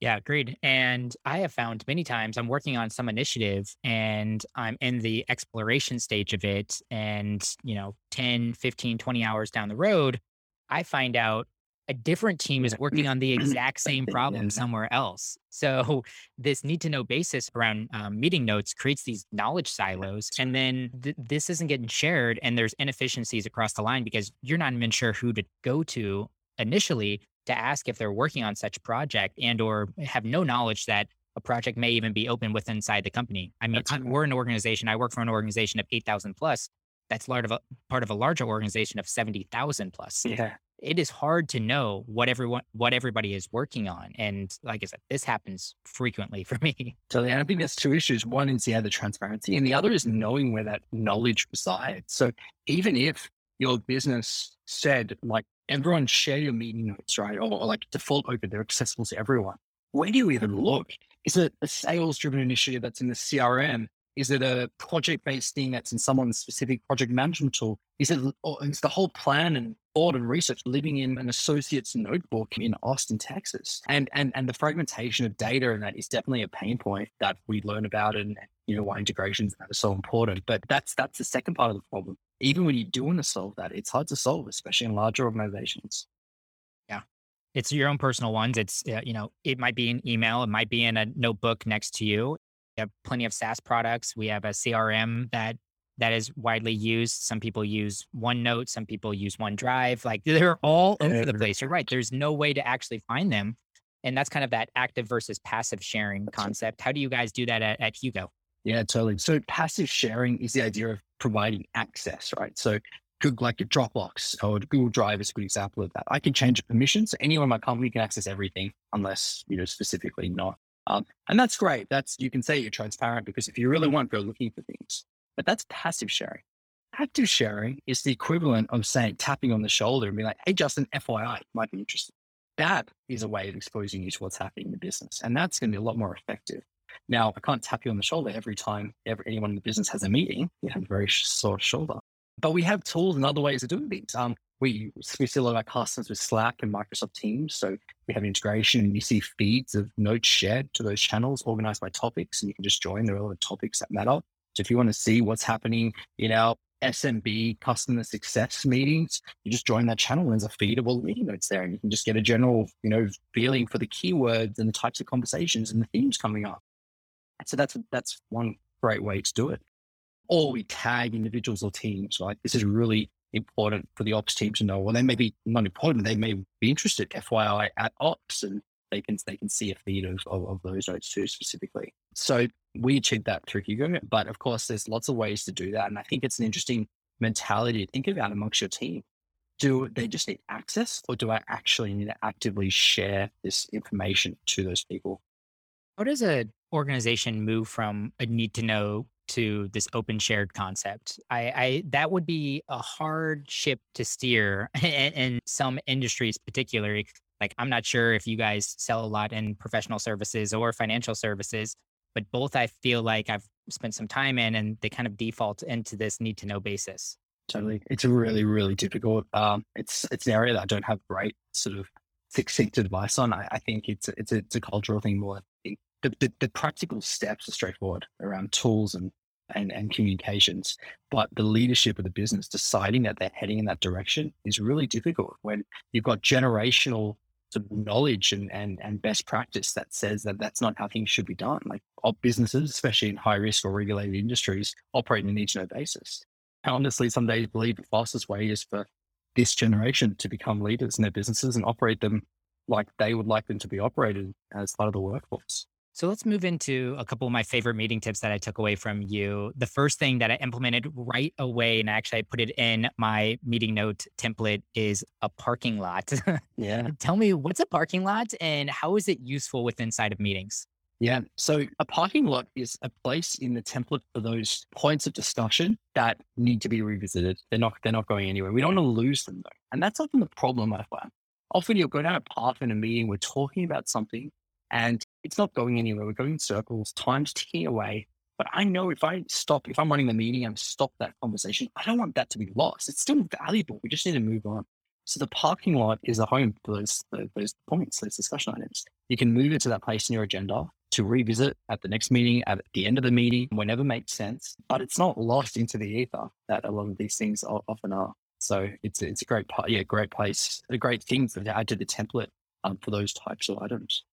Yeah, agreed. And I have found many times I'm working on some initiative and I'm in the exploration stage of it. And, you know, 10, 15, 20 hours down the road, I find out a different team is working on the [clears throat] exact same problem somewhere else. So [laughs] this need to know basis around um, meeting notes creates these knowledge silos, and then th- this isn't getting shared, and there's inefficiencies across the line because you're not even sure who to go to initially to ask if they're working on such project and or have no knowledge that a project may even be open within inside the company. I mean, we're an organization. I work for an organization of eight thousand plus. That's part of a part of a larger organization of seventy thousand plus. Yeah it is hard to know what everyone what everybody is working on and like i said this happens frequently [laughs] for me. So i think there's two issues. One is yeah the transparency and the other is knowing where that knowledge resides. So even if your business said like everyone share your meeting notes right or, or like default open they're accessible to everyone where do you even look? Is it a sales driven initiative that's in the crm is it a project based thing that's in someone's specific project management tool? Is it is the whole plan and thought and research living in an associate's notebook in Austin, Texas? And and and the fragmentation of data and that is definitely a pain point that we learn about and you know why integrations are so important. But that's that's the second part of the problem. Even when you do want to solve that, it's hard to solve, especially in larger organizations. Yeah, it's your own personal ones. It's uh, you know it might be an email, it might be in a notebook next to you, We have plenty of SaaS products. We have a CRM that that is widely used. Some people use OneNote, some people use OneDrive. Like they're all over the place. You're right. There's no way to actually find them. And that's kind of that active versus passive sharing concept. How do you guys do that at, at Hugo? Yeah, totally. So passive sharing is the idea of providing access, right? So Google, like a Dropbox or Google Drive is a good example of that. I can change permissions. Anyone in my company can access everything unless, you know, specifically not. Um, and that's great. That's you can say you're transparent because if you really want, go looking for things. But that's passive sharing. Active sharing is the equivalent of saying tapping on the shoulder and being like, "Hey, Justin, FYI, might be interesting." That is a way of exposing you to what's happening in the business, and that's going to be a lot more effective. Now, I can't tap you on the shoulder every time anyone in the business has a meeting. You have a very sore shoulder, but we have tools and other ways of doing things. Um, we we see a lot of our customers with Slack and Microsoft Teams. So we have integration and you see feeds of notes shared to those channels organized by topics, and you can just join the relevant topics that matter. So if you want to see what's happening in our SMB customer success meetings, you just join that channel and there's a feed of all the meeting notes there, and you can just get a general, you know, feeling for the keywords and the types of conversations and the themes coming up. So that's that's one great way to do it. Or we tag individuals or teams, right? This is really important for the ops team to know. Well, they may be not important. They may be interested, FYI, at ops, and they can they can see a feed of, of, of those notes too specifically. So we achieved that through Hugo, but of course, there's lots of ways to do that, and I think it's an interesting mentality to think about amongst your team. Do they just need access, or do I actually need to actively share this information to those people? How does an organization move from a need to know to this open shared concept. I, I that would be a hard ship to steer [laughs] in, in, some industries, particularly. Like I'm not sure if you guys sell a lot in professional services or financial services, but both I feel like I've spent some time in, and they kind of default into this need to know basis. Totally, it's really really difficult. Um, it's it's an area that I don't have great sort of succinct advice on. I, I think it's it's a, it's a cultural thing more the, the, the, practical steps are straightforward around tools and and, and communications. But the leadership of the business deciding that they're heading in that direction is really difficult when you've got generational sort of knowledge and, and, and best practice that says that that's not how things should be done. Like businesses, especially in high risk or regulated industries, operate on a need know basis. I honestly, some days believe the fastest way is for this generation to become leaders in their businesses and operate them like they would like them to be operated as part of the workforce. So let's move into a couple of my favorite meeting tips that I took away from you. The first thing that I implemented right away, and actually I put it in my meeting note template, is a parking lot. [laughs] yeah. Tell me what's a parking lot and how is it useful with inside of meetings? Yeah. So a parking lot is a place in the template for those points of discussion that need to be revisited. They're not they're not going anywhere. We don't want to lose them though. And that's often the problem I find. Often you'll go down a path in a meeting, we're talking about something and it's not going anywhere. We're going in circles, time's ticking away. But I know if I stop, if I'm running the meeting and stop that conversation, I don't want that to be lost. It's still valuable. We just need to move on. So the parking lot is a home for those, those points, those discussion items. You can move it to that place in your agenda to revisit at the next meeting, at the end of the meeting, whenever makes sense. But it's not lost into the ether that a lot of these things often are. So it's it's a great part, yeah, great place, a great thing to add to the template um, for those types of items.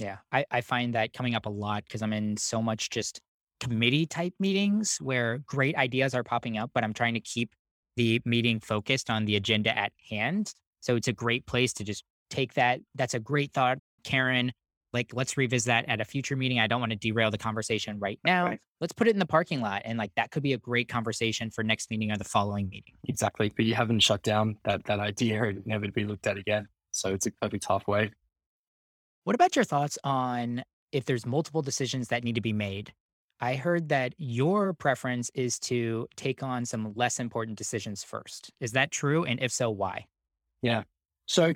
Yeah, I, I find that coming up a lot because I'm in so much just committee type meetings where great ideas are popping up, but I'm trying to keep the meeting focused on the agenda at hand. So it's a great place to just take that. That's a great thought, Karen. Like, let's revisit that at a future meeting. I don't want to derail the conversation right now. Right. Let's put it in the parking lot. And like that could be a great conversation for next meeting or the following meeting. Exactly. But you haven't shut down that that idea and never to be looked at again. So it's a perfect halfway. What about your thoughts on if there's multiple decisions that need to be made? I heard that your preference is to take on some less important decisions first. Is that true? And if so, why? Yeah. So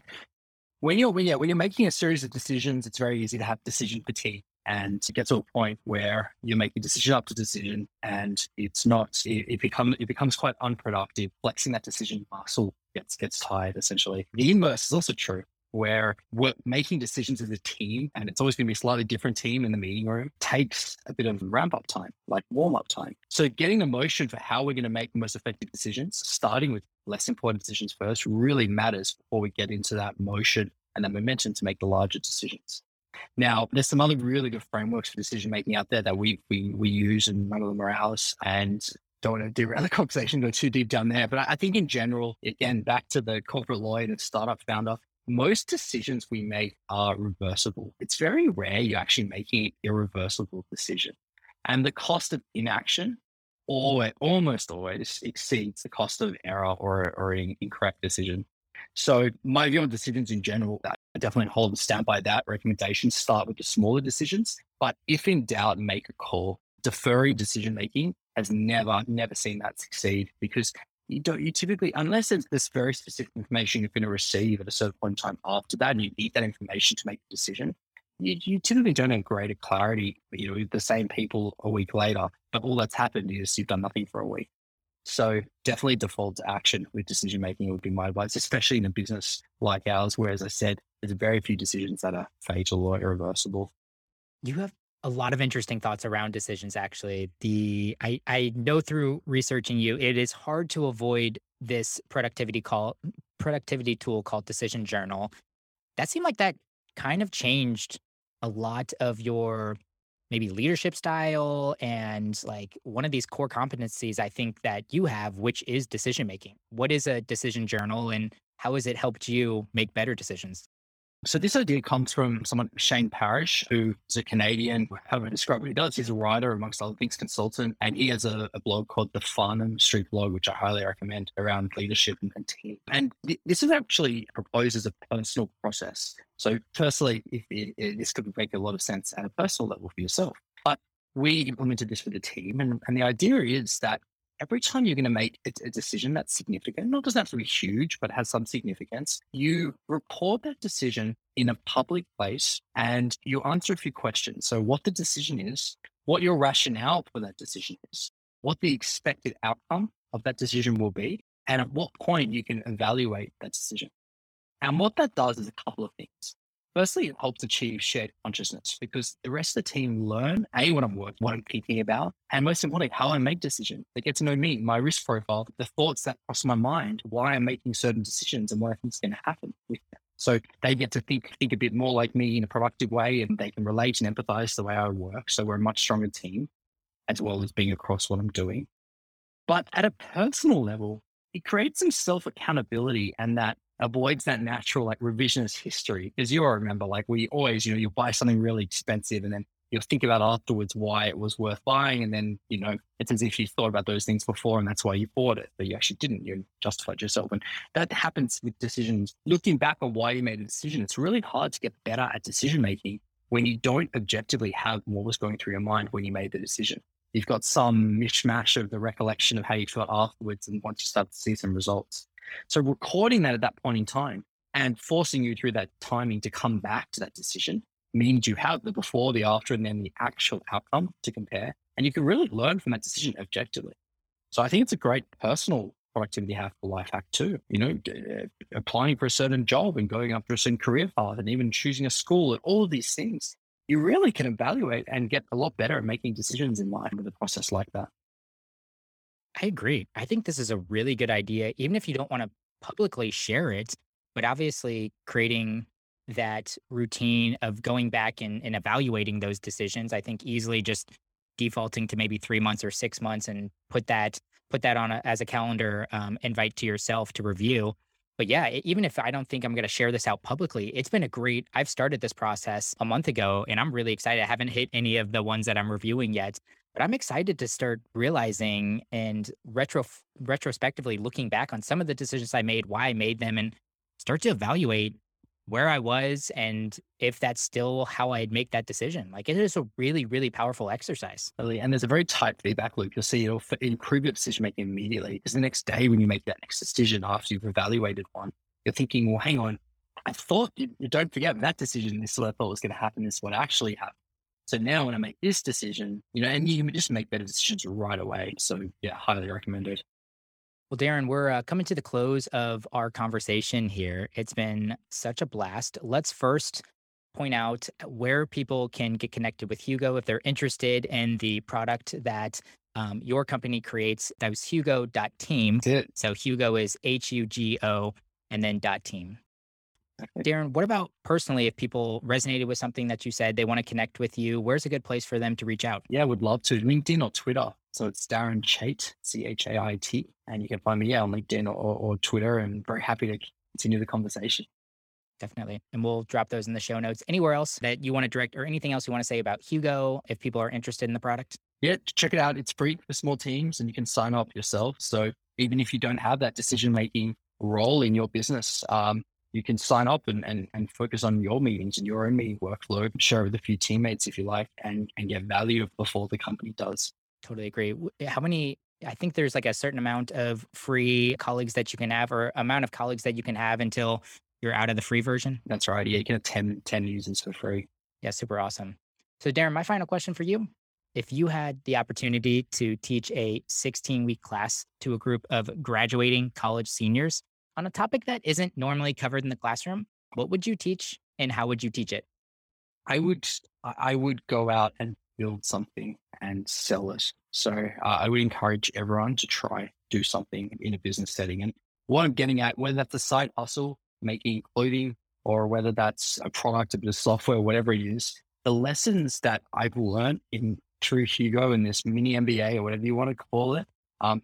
when you're when you're, when you're making a series of decisions, it's very easy to have decision fatigue and to get to a point where you're making decision after decision and it's not it, it becomes it becomes quite unproductive. Flexing that decision muscle gets gets tired essentially. The inverse is also true where we're making decisions as a team, and it's always going to be a slightly different team in the meeting room, takes a bit of ramp up time, like warm up time. So getting the motion for how we're going to make the most effective decisions, starting with less important decisions first, really matters before we get into that motion and that momentum to make the larger decisions. Now, there's some other really good frameworks for decision making out there that we we we use, and none of them are ours. And don't want to derail the [laughs] conversation, go too deep down there. But I think in general, again, back to the corporate lawyer and startup founder, most decisions we make are reversible. It's very rare you're actually making an irreversible decision. And the cost of inaction always, almost always exceeds the cost of error or, or an incorrect decision. So my view on decisions in general, I definitely hold and stand by that recommendation. Start with the smaller decisions, but if in doubt, make a call. Deferring decision making has never, never seen that succeed because you don't you typically unless it's this very specific information you're going to receive at a certain point in time after that and you need that information to make a decision you, you typically don't have greater clarity you know with the same people a week later but all that's happened is you've done nothing for a week. So definitely default to action with decision making would be my advice especially in a business like ours where as i said there's very few decisions that are fatal or irreversible. You have a lot of interesting thoughts around decisions actually the i i know through researching you it is hard to avoid this productivity call productivity tool called decision journal that seemed like that kind of changed a lot of your maybe leadership style and like one of these core competencies I think that you have, which is decision making. What is a decision journal and how has it helped you make better decisions? So this idea comes from someone, Shane Parrish, who is a Canadian. How do I describe what he does? He's a writer, amongst other things, consultant, and he has a, a blog called the Farnam Street Blog, which I highly recommend around leadership and, and team. And th- this is actually proposed as a personal process. So firstly, if it, it, this could make a lot of sense at a personal level for yourself, but we implemented this for the team, and, and the idea is that every time you're going to make a, decision that's significant, not doesn't have to be huge, but has some significance, you report that decision in a public place and you answer a few questions. So, what the decision is, what your rationale for that decision is, what the expected outcome of that decision will be, and at what point you can evaluate that decision. And what that does is a couple of things. Firstly, it helps achieve shared consciousness because the rest of the team learn A, what I'm working, what I'm thinking about, and most importantly, how I make decisions. They get to know me, my risk profile, the thoughts that cross my mind, why I'm making certain decisions and what I think is going to happen with them. So they get to think think a bit more like me in a productive way and they can relate and empathize the way I work. So we're a much stronger team as well as being across what I'm doing. But at a personal level, it creates some self accountability and that avoids that natural like revisionist history. Because you all remember, like we always, you know, you buy something really expensive and then you'll think about afterwards why it was worth buying. And then, you know, it's as if you thought about those things before and that's why you bought it, but you actually didn't. You justified yourself. And that happens with decisions. Looking back on why you made a decision, it's really hard to get better at decision making when you don't objectively have what was going through your mind when you made the decision. You've got some mishmash of the recollection of how you felt afterwards and once you start to see some results. So recording that at that point in time and forcing you through that timing to come back to that decision means you have the before, the after, and then the actual outcome to compare. And you can really learn from that decision objectively. So I think it's a great personal productivity hack for life hack too. You know, uh, applying for a certain job and going after a certain career path and even choosing a school and all of these things. You really can evaluate and get a lot better at making decisions in life with a process like that. I agree. I think this is a really good idea, even if you don't want to publicly share it, but obviously creating that routine of going back and, and evaluating those decisions. I think easily just defaulting to maybe three months or six months and put that put that on a, as a calendar um, invite to yourself to review. But yeah, even if I don't think I'm going to share this out publicly, it's been a great. I've started this process a month ago, and I'm really excited. I haven't hit any of the ones that I'm reviewing yet, but I'm excited to start realizing and retro retrospectively looking back on some of the decisions I made, why I made them, and start to evaluate where I was and if that's still how I'd make that decision. Like it is a really, really powerful exercise. And there's a very tight feedback loop. You'll see it'll improve your decision making immediately. Because the next day when you make that next decision after you've evaluated one, you're thinking, well, hang on, I thought you, don't forget that decision. This is what I thought was going to happen. This is what actually happened. So now when I make this decision, you know, and you can just make better decisions right away. So yeah, highly recommended. Well, Darren, we're uh, coming to the close of our conversation here. It's been such a blast. Let's first point out where people can get connected with Hugo if they're interested in the product that um, your company creates. That was hugo.team. So Hugo is H U G O and then dot team. Darren, what about personally, if people resonated with something that you said, they want to connect with you, where's a good place for them to reach out? Yeah, would love to. LinkedIn or Twitter. So it's Darren Chait, C H A I T. And you can find me, yeah, on LinkedIn or, or Twitter and very happy to continue the conversation. Definitely. And we'll drop those in the show notes. Anywhere else that you want to direct or anything else you want to say about Hugo if people are interested in the product? Yeah, check it out. It's free for small teams and you can sign up yourself. So even if you don't have that decision making role in your business, um, you can sign up and, and, and focus on your meetings and your own meeting workflow, share with a few teammates if you like, and, and get value before the company does. Totally agree. How many I think there's like a certain amount of free colleagues that you can have or amount of colleagues that you can have until you're out of the free version. That's right. Yeah, you can have 10, 10 users for free. Yeah, super awesome. So Darren, my final question for you. If you had the opportunity to teach a 16 week class to a group of graduating college seniors, on a topic that isn't normally covered in the classroom, what would you teach and how would you teach it? I would I would go out and build something and sell it. So uh, I would encourage everyone to try do something in a business setting. And what I'm getting at, whether that's a side hustle, making clothing, or whether that's a product, a bit of software, whatever it is, the lessons that I've learned in through Hugo and this mini MBA or whatever you want to call it, um,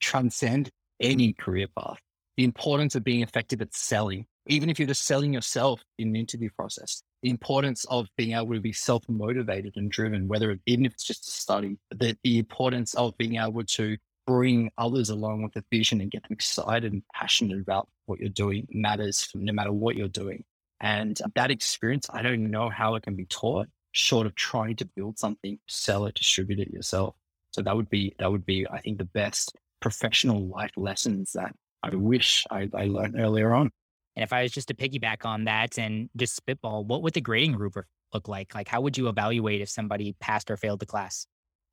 transcend any career path. The importance of being effective at selling, even if you're just selling yourself in an interview process, the importance of being able to be self motivated and driven, whether even if it's just a study, the, the importance of being able to bring others along with the vision and get them excited and passionate about what you're doing matters no matter what you're doing. And that experience, I don't know how it can be taught short of trying to build something, sell it, distribute it yourself. So that would be, that would be, I think the best professional life lessons that I wish I, I learned earlier on. And if I was just to piggyback on that and just spitball, what would the grading rubric look like? Like, how would you evaluate if somebody passed or failed the class?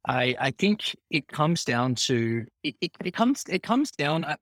I, I think it comes down to it, it, it comes it comes down. Uh,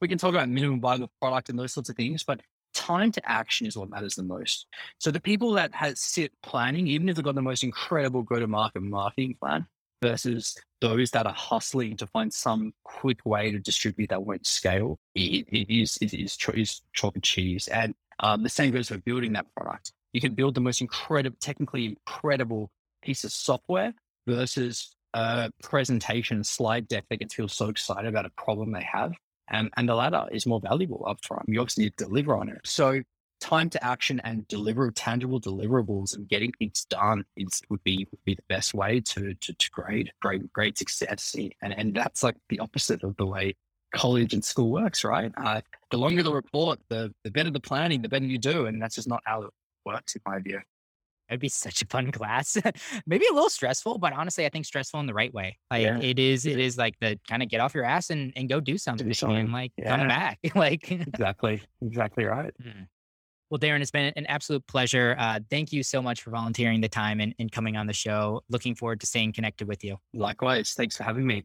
we can talk about minimum viable product and those sorts of things, but time to action is what matters the most. So the people that has sit planning, even if they've got the most incredible go to market marketing plan, versus those that are hustling to find some quick way to distribute that won't scale, it, it is it is, is chalk and cheese. And um, the same goes for building that product. You can build the most incredible, technically incredible piece of software versus a presentation slide deck that gets people so excited about a problem they have. And, and the latter is more valuable upfront. You obviously need to deliver on it. So time to action and deliver tangible deliverables and getting things done is would be would be the best way to to, to grade great great success. And and that's like the opposite of the way college and school works, right? Uh, the longer the report, the the better the planning, the better you do, and that's just not how it works in my view. It'd be such a fun [laughs] class. [laughs] Maybe a little stressful, but honestly, I think stressful in the right way. Like yeah. it is, it is like the kind of get off your ass and, and go do something, do something. and like yeah. come back. [laughs] like exactly, exactly right. Mm. Well, Darren, it's been an absolute pleasure. Uh, thank you so much for volunteering the time and, and coming on the show. Looking forward to staying connected with you. Likewise. Thanks for having me.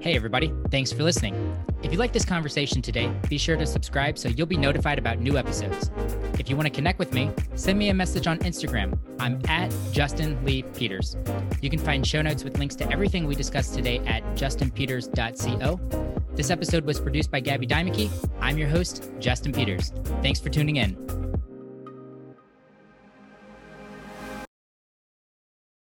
Hey, everybody. Thanks for listening. If you like this conversation today, be sure to subscribe so you'll be notified about new episodes. If you want to connect with me, send me a message on Instagram. I'm at Justin Lee Peters. You can find show notes with links to everything we discussed today at justinpeters.co. This episode was produced by Gabby Dimeke. I'm your host, Justin Peters. Thanks for tuning in.